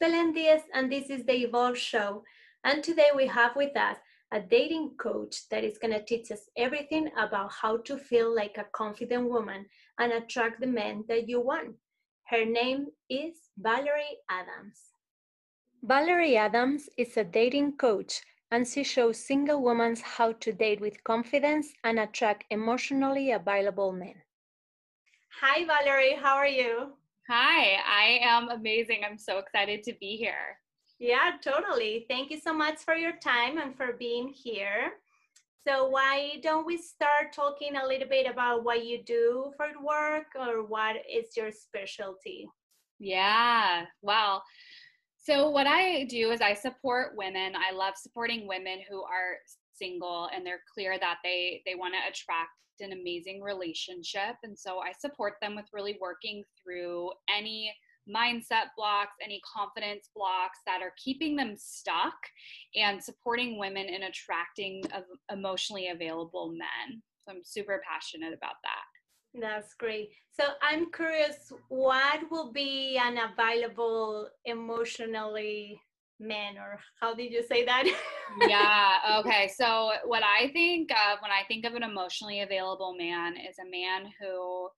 Belen Diaz, and this is the Evolve Show. And today we have with us a dating coach that is going to teach us everything about how to feel like a confident woman and attract the men that you want. Her name is Valerie Adams. Valerie Adams is a dating coach and she shows single women how to date with confidence and attract emotionally available men. Hi, Valerie. How are you? Hi, I am amazing. I'm so excited to be here. Yeah, totally. Thank you so much for your time and for being here. So, why don't we start talking a little bit about what you do for work or what is your specialty? Yeah, well, so what I do is I support women. I love supporting women who are single and they're clear that they they want to attract an amazing relationship. And so I support them with really working through any mindset blocks, any confidence blocks that are keeping them stuck, and supporting women in attracting emotionally available men. So I'm super passionate about that. That's great. So I'm curious, what will be an available emotionally man or how did you say that? Yeah okay so what i think of when i think of an emotionally available man is a man who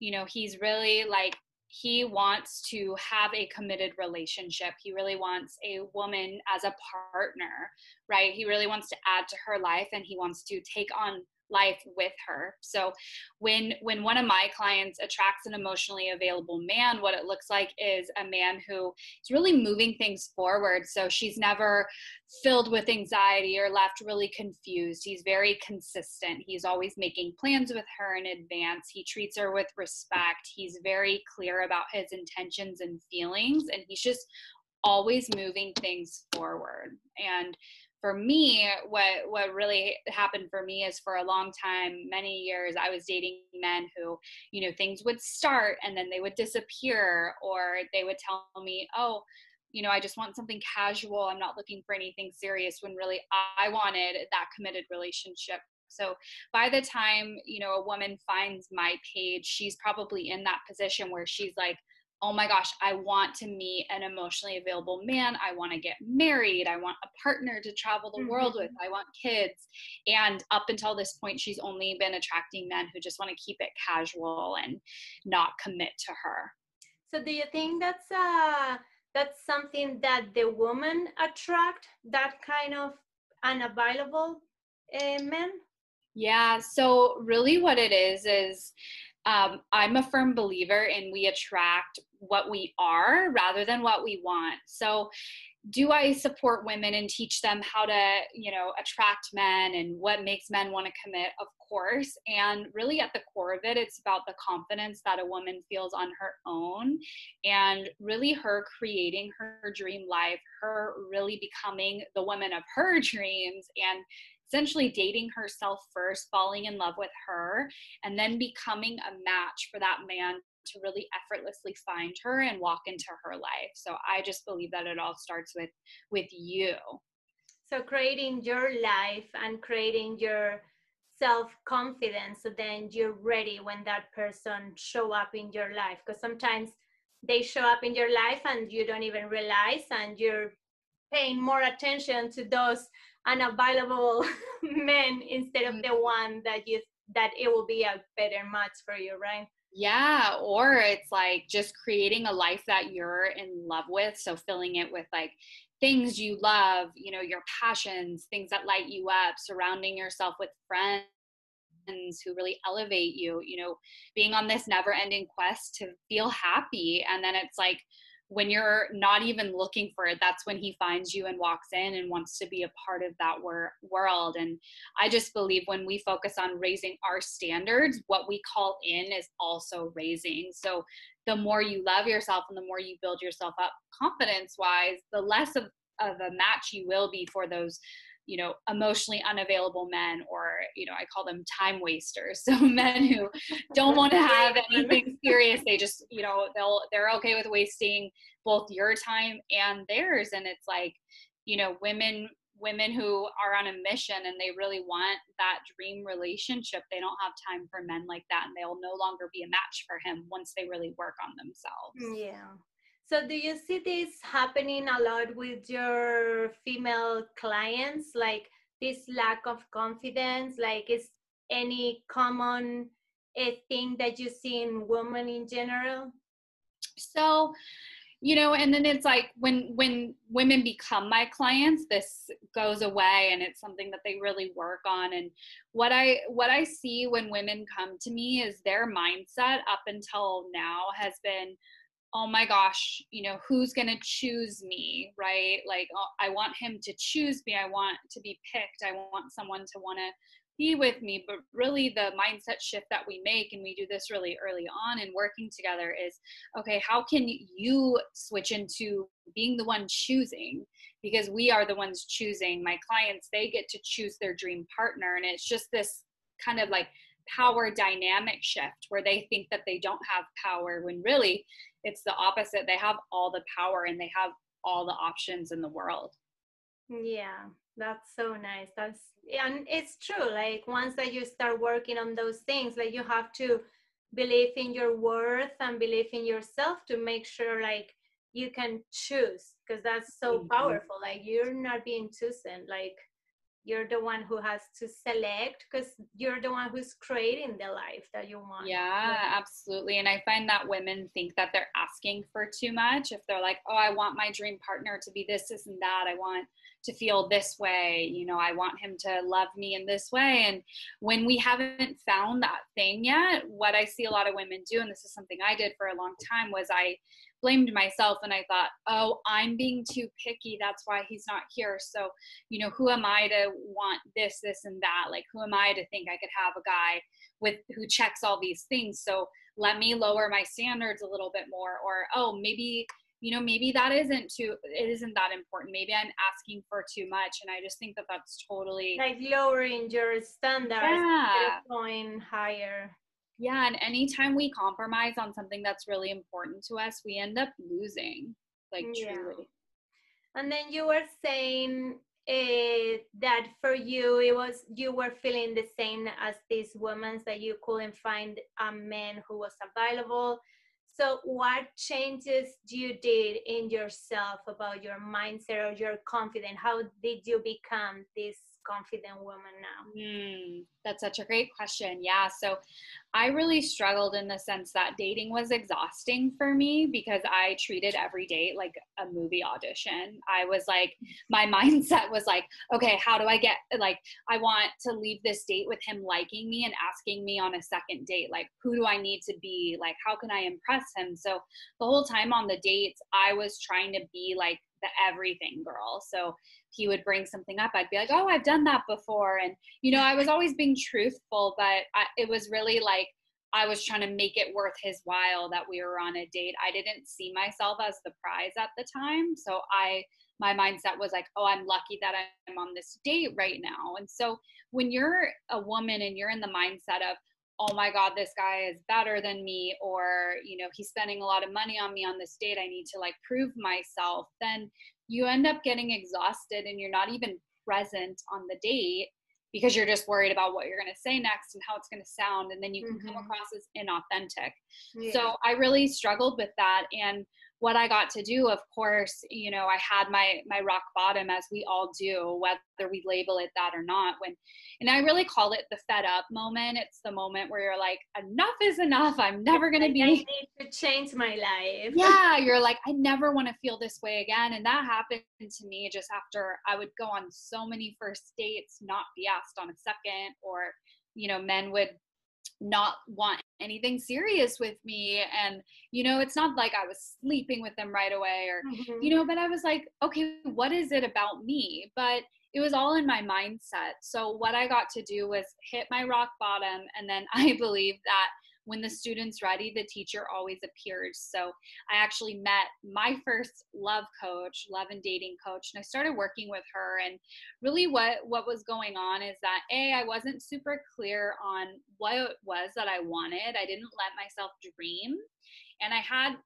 you know he's really like he wants to have a committed relationship. He really wants a woman as a partner right? He really wants to add to her life and he wants to take on life with her. So when when one of my clients attracts an emotionally available man what it looks like is a man who is really moving things forward. So she's never filled with anxiety or left really confused. He's very consistent. He's always making plans with her in advance. He treats her with respect. He's very clear about his intentions and feelings and he's just always moving things forward. And for me what what really happened for me is for a long time many years i was dating men who you know things would start and then they would disappear or they would tell me oh you know i just want something casual. I'm not looking for anything serious when really i wanted that committed relationship. So by the time you know a woman finds my page she's probably in that position where she's like oh my gosh, I want to meet an emotionally available man. I want to get married. I want a partner to travel the mm-hmm. world with. I want kids. And up until this point, she's only been attracting men who just want to keep it casual and not commit to her. So, do you think that's uh, that's something that the woman attract that kind of unavailable uh, men? Yeah. So, really, what it is is um, I'm a firm believer in we attract what we are rather than what we want. So, do I support women and teach them how to, you know, attract men and what makes men want to commit? Of course. And really, at the core of it, it's about the confidence that a woman feels on her own and really her creating her dream life, her really becoming the woman of her dreams and essentially dating herself first, falling in love with her, and then becoming a match for that man to really effortlessly find her and walk into her life. So I just believe that it all starts with with you. So creating your life and creating your self confidence so then you're ready when that person show up in your life because sometimes they show up in your life and you don't even realize and you're paying more attention to those unavailable men instead of the mm-hmm. one that you that it will be a better match for you right? Yeah or it's like just creating a life that you're in love with so filling it with like things you love you know your passions things that light you up surrounding yourself with friends who really elevate you you know being on this never ending quest to feel happy and then it's like when you're not even looking for it that's when he finds you and walks in and wants to be a part of that wor- world. And i just believe when we focus on raising our standards what we call in is also raising. So the more you love yourself and the more you build yourself up confidence wise the less of, of a match you will be for those you know emotionally unavailable men or you know i call them time wasters. So men who don't want to have anything serious they just you know they'll they're okay with wasting both your time and theirs. And it's like you know women women who are on a mission and they really want that dream relationship they don't have time for men like that. And they'll no longer be a match for him once they really work on themselves. Yeah So, do you see this happening a lot with your female clients? Like this lack of confidence? Like, is any common a thing that you see in women in general? So, you know and then it's like when when women become my clients this goes away and it's something that they really work on and what i what i see when women come to me is their mindset up until now has been oh my gosh you know who's going to choose me right? Like oh, i want him to choose me. I want to be picked. I want someone to want to be with me. But really the mindset shift that we make and we do this really early on in working together is okay how can you switch into being the one choosing? Because we are the ones choosing. My clients they get to choose their dream partner. And it's just this kind of like power dynamic shift where they think that they don't have power when really it's the opposite. They have all the power and they have all the options in the world. Yeah that's so nice. That's and it's true like once that you start working on those things like you have to believe in your worth and believe in yourself to make sure like you can choose because that's so mm-hmm. powerful like you're not being chosen like you're the one who has to select because you're the one who's creating the life that you want. Yeah, absolutely. And I find that women think that they're asking for too much. If they're like, oh, I want my dream partner to be this, this, and that, I want to feel this way, you know, I want him to love me in this way. And when we haven't found that thing yet, what I see a lot of women do, and this is something I did for a long time, was I blamed myself and I thought, oh, I'm being too picky. That's why he's not here. So, you know, who am I to want this, this, and that? Like, who am I to think I could have a guy with who checks all these things? So let me lower my standards a little bit more. Or, oh, maybe, you know, maybe that isn't too, it isn't that important. Maybe I'm asking for too much. And I just think that that's totally like lowering your standards, yeah. going higher. Yeah, and anytime we compromise on something that's really important to us, we end up losing, like yeah. truly. And then you were saying uh, that for you, it was you were feeling the same as these women that you couldn't find a man who was available. So, what changes you did in yourself about your mindset or your confidence? How did you become this confident woman now? Mm, that's such a great question. Yeah. So I really struggled in the sense that dating was exhausting for me because I treated every date like a movie audition. I was like, my mindset was like, okay, how do I get, like, I want to leave this date with him liking me and asking me on a second date. Like, who do I need to be? Like, how can I impress him? So the whole time on the dates, I was trying to be like the everything girl. So he would bring something up, I'd be like, oh, I've done that before. And, you know, I was always being truthful, but I, it was really like, I was trying to make it worth his while that we were on a date. I didn't see myself as the prize at the time. So I, my mindset was like, oh, I'm lucky that I'm on this date right now. And so when you're a woman and you're in the mindset of, oh my god this guy is better than me or you know he's spending a lot of money on me on this date i need to like prove myself then you end up getting exhausted and you're not even present on the date because you're just worried about what you're going to say next and how it's going to sound and then you can mm-hmm. come across as inauthentic yeah. so i really struggled with that and what I got to do, of course, you know, I had my my rock bottom as we all do, whether we label it that or not. When and I really call it the fed up moment. It's the moment where you're like, enough is enough. I'm never gonna be I need to change my life. Yeah, you're like, I never want to feel this way again. And that happened to me just after I would go on so many first dates, not be asked on a second, or you know, men would not want anything serious with me. And you know it's not like i was sleeping with them right away or mm-hmm. you know but i was like okay what is it about me? But it was all in my mindset. So what i got to do was hit my rock bottom and then i believe that when the student's ready, the teacher always appears. So I actually met my first love coach, love and dating coach, and I started working with her. And really, what what was going on is that a I wasn't super clear on what it was that I wanted. I didn't let myself dream, and I had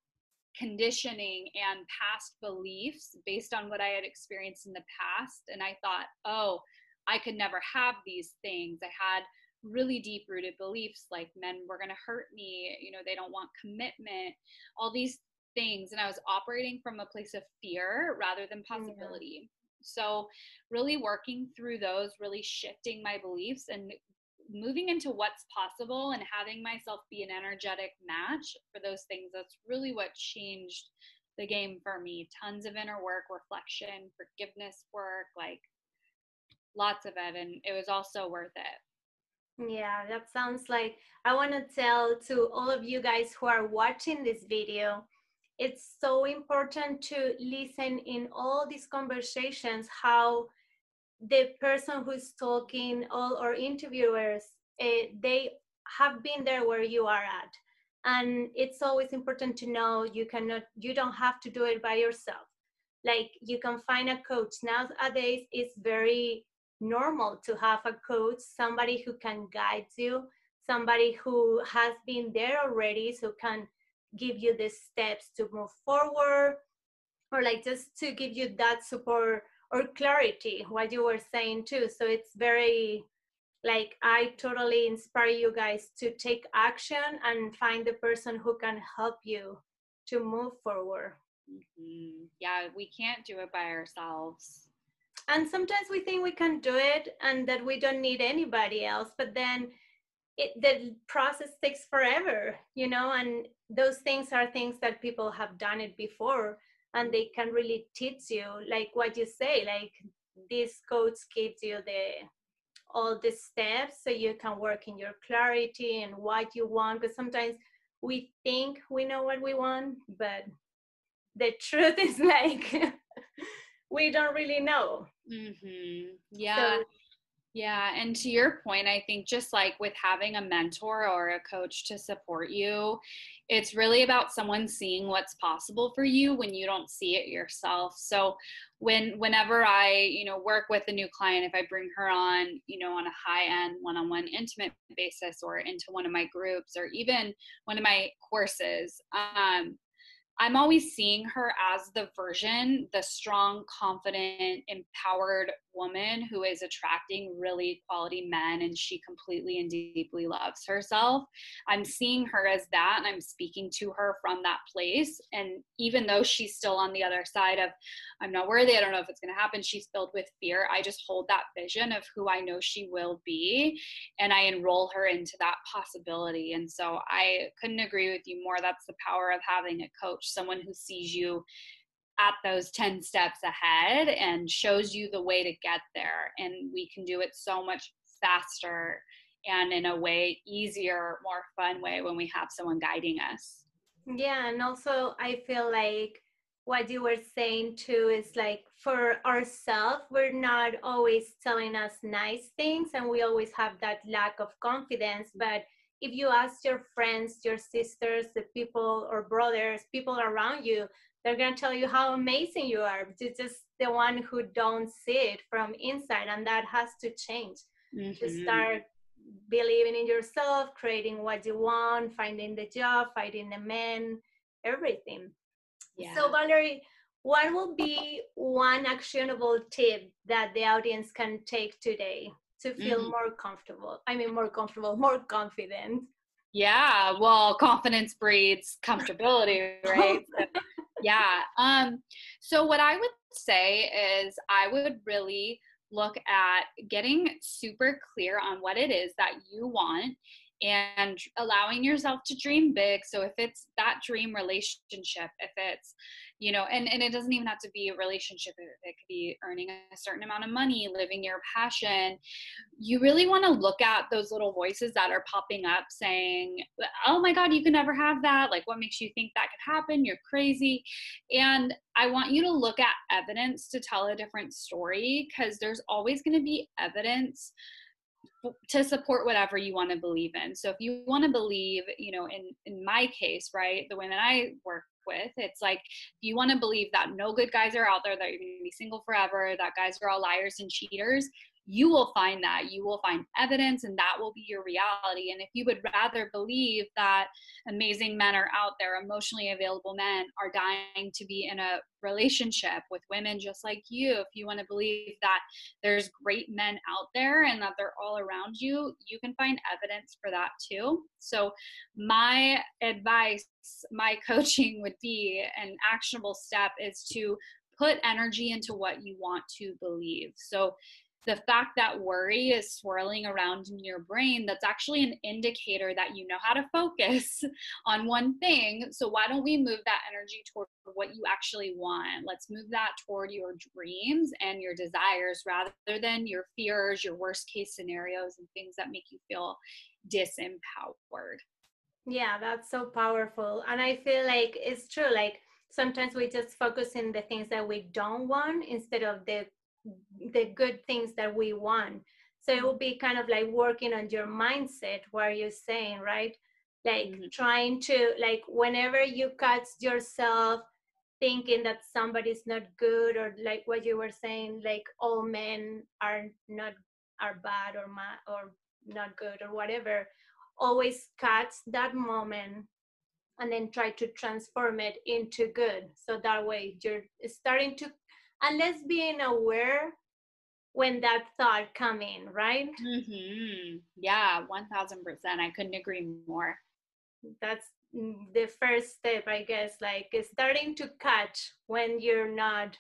conditioning and past beliefs based on what I had experienced in the past. And I thought, oh, I could never have these things. I had really deep rooted beliefs like men were going to hurt me you know they don't want commitment all these things and I was operating from a place of fear rather than mm-hmm. possibility. Yeah. So, really working through those, really shifting my beliefs and moving into what's possible and having myself be an energetic match for those things. That's really what changed the game for me. Tons of inner work, reflection, forgiveness work, like lots of it. And it was also worth it. Yeah, that sounds like I want to tell to all of you guys who are watching this video it's so important to listen in all these conversations how the person who's talking all our interviewers uh, they have been there where you are at. And it's always important to know you cannot you don't have to do it by yourself. Like you can find a coach. Nowadays it's very normal to have a coach somebody who can guide you somebody who has been there already so can give you the steps to move forward or like just to give you that support or clarity what you were saying too. So it's very like i totally inspire you guys to take action and find the person who can help you to move forward. Mm-hmm. yeah we can't do it by ourselves and sometimes we think we can do it and that we don't need anybody else but then it, the process takes forever you know and those things are things that people have done it before and they can really teach you like what you say like this coach gives you the all the steps so you can work in your clarity and what you want because sometimes we think we know what we want but the truth is like we don't really know mm-hmm. yeah so, yeah. And to your point, I think just like with having a mentor or a coach to support you, it's really about someone seeing what's possible for you when you don't see it yourself. So when whenever I, you know, work with a new client, if I bring her on, you know, on a high end one-on-one intimate basis or into one of my groups or even one of my courses, um, I'm always seeing her as the version, the strong, confident, empowered woman who is attracting really quality men and she completely and deeply loves herself. I'm seeing her as that and I'm speaking to her from that place. And even though she's still on the other side of, I'm not worthy, I don't know if it's going to happen, she's filled with fear, I just hold that vision of who I know she will be and I enroll her into that possibility. And so I couldn't agree with you more. That's the power of having a coach, someone who sees you at those 10 steps ahead and shows you the way to get there. And we can do it so much faster and in a way easier, more fun way when we have someone guiding us. Yeah, and also I feel like what you were saying too is like for ourselves, we're not always telling us nice things and we always have that lack of confidence. But if you ask your friends, your sisters, the people or brothers, people around you, they're going to tell you how amazing you are it's just the one who don't see it from inside and that has to change mm-hmm. to start believing in yourself creating what you want finding the job finding the men everything yeah. so valerie what will be one actionable tip that the audience can take today to feel mm-hmm. more comfortable i mean more comfortable more confident yeah well confidence breeds comfortability right yeah. Um, so what I would say is I would really look at getting super clear on what it is that you want and allowing yourself to dream big. So if it's that dream relationship, if it's, you know, and, and it doesn't even have to be a relationship, it, it could be earning a certain amount of money, living your passion. You really want to look at those little voices that are popping up saying, oh my God, you can never have that. Like, what makes you think that could happen? You're crazy. And I want you to look at evidence to tell a different story because there's always going to be evidence to support whatever you want to believe in. So if you want to believe, you know, in in my case, right, the women I work with, it's like you want to believe that no good guys are out there, that you're going to be single forever, that guys are all liars and cheaters, you will find that you will find evidence and that will be your reality. And if you would rather believe that amazing men are out there emotionally available men are dying to be in a relationship with women just like you if you want to believe that there's great men out there and that they're all around you you can find evidence for that too. So my advice my coaching would be an actionable step is to put energy into what you want to believe. So the fact that worry is swirling around in your brain, that's actually an indicator that you know how to focus on one thing. So, why don't we move that energy toward what you actually want? Let's move that toward your dreams and your desires rather than your fears, your worst case scenarios, and things that make you feel disempowered. Yeah, that's so powerful. And I feel like it's true. Like, sometimes we just focus in the things that we don't want instead of the the good things that we want. So it will be kind of like working on your mindset where you're saying right? Like mm-hmm. trying to like whenever you catch yourself thinking that somebody's not good or like what you were saying like all men are not are bad or ma- or not good or whatever always catch that moment and then try to transform it into good. So that way you're starting to and let's being aware when that thought come in right? Mm-hmm. yeah 1000% i couldn't agree more. That's the first step i guess like starting to catch when you're not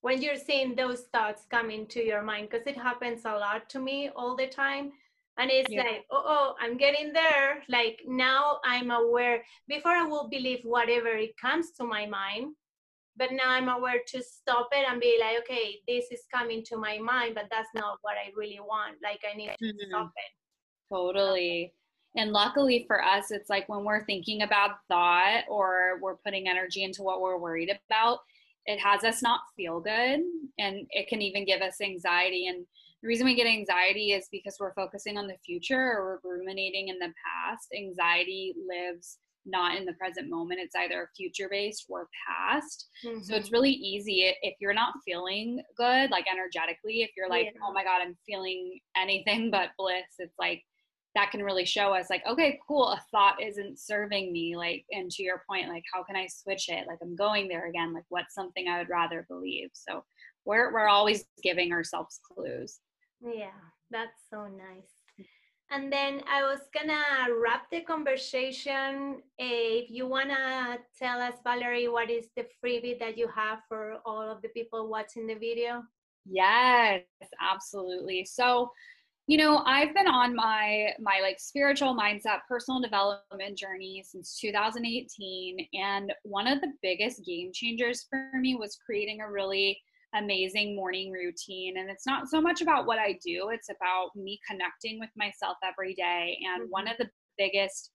when you're seeing those thoughts come into your mind because it happens a lot to me all the time. And it's yeah. like oh, oh i'm getting there. Like now i'm aware. Before i will believe whatever it comes to my mind but now i'm aware to stop it and be like okay this is coming to my mind but that's not what i really want. Like i need to mm-hmm. stop it. Totally. And luckily for us it's like when we're thinking about thought or we're putting energy into what we're worried about it has us not feel good and it can even give us anxiety. And the reason we get anxiety is because we're focusing on the future or we're ruminating in the past. Anxiety lives not in the present moment. It's either future based or past. Mm-hmm. So it's really easy if you're not feeling good, like energetically, if you're like, yeah. oh my God, I'm feeling anything but bliss, it's like that can really show us, like, okay, cool, a thought isn't serving me. Like, and to your point, like, how can I switch it? Like, I'm going there again. Like, what's something I would rather believe? So we're, we're always giving ourselves clues. Yeah, that's so nice. And then I was gonna wrap the conversation. Eh, if you wanna tell us, Valerie, what is the freebie that you have for all of the people watching the video? Yes, absolutely. So, you know, I've been on my my like spiritual mindset, personal development journey since 2018, and one of the biggest game changers for me was creating a really amazing morning routine. And it's not so much about what I do, it's about me connecting with myself every day. And mm-hmm. one of the biggest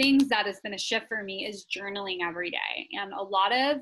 things that has been a shift for me is journaling every day. And a lot of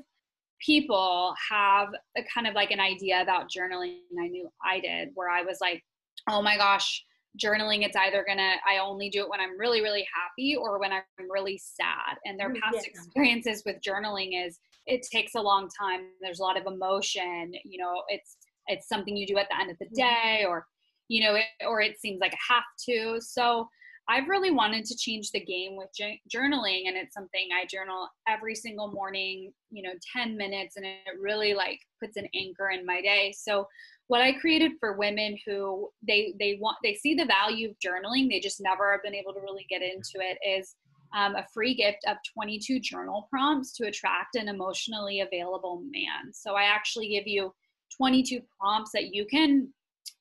people have a kind of like an idea about journaling. I knew I did, where I was like, oh my gosh, journaling it's either gonna i only do it when i'm really really happy or when i'm really sad and their mm, past yeah. experiences with journaling is it takes a long time. There's a lot of emotion you know it's it's something you do at the end of the mm-hmm. day or you know it, or it seems like a have to. So i've really wanted to change the game with journaling and it's something i journal every single morning you know 10 minutes and it really like puts an anchor in my day. So what i created for women who they they want they see the value of journaling they just never have been able to really get into it is um, a free gift of 22 journal prompts to attract an emotionally available man. So I actually give you 22 prompts that you can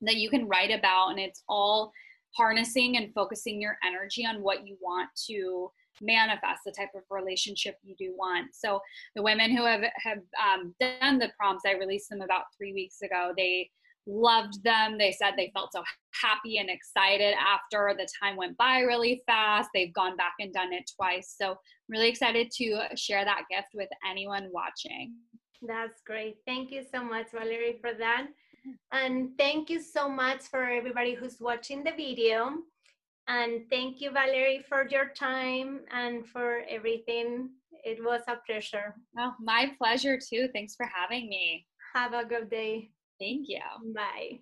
that you can write about and it's all harnessing and focusing your energy on what you want to manifest the type of relationship you do want so the women who have have um, done the prompts i released them about three weeks ago they loved them. They said they felt so happy and excited after the time went by really fast. They've gone back and done it twice. So, really excited to share that gift with anyone watching. That's great. Thank you so much, Valerie, for that. And thank you so much for everybody who's watching the video. And thank you, Valerie, for your time and for everything. It was a pleasure. Oh, my pleasure too. Thanks for having me. Have a good day. Thank you. Bye.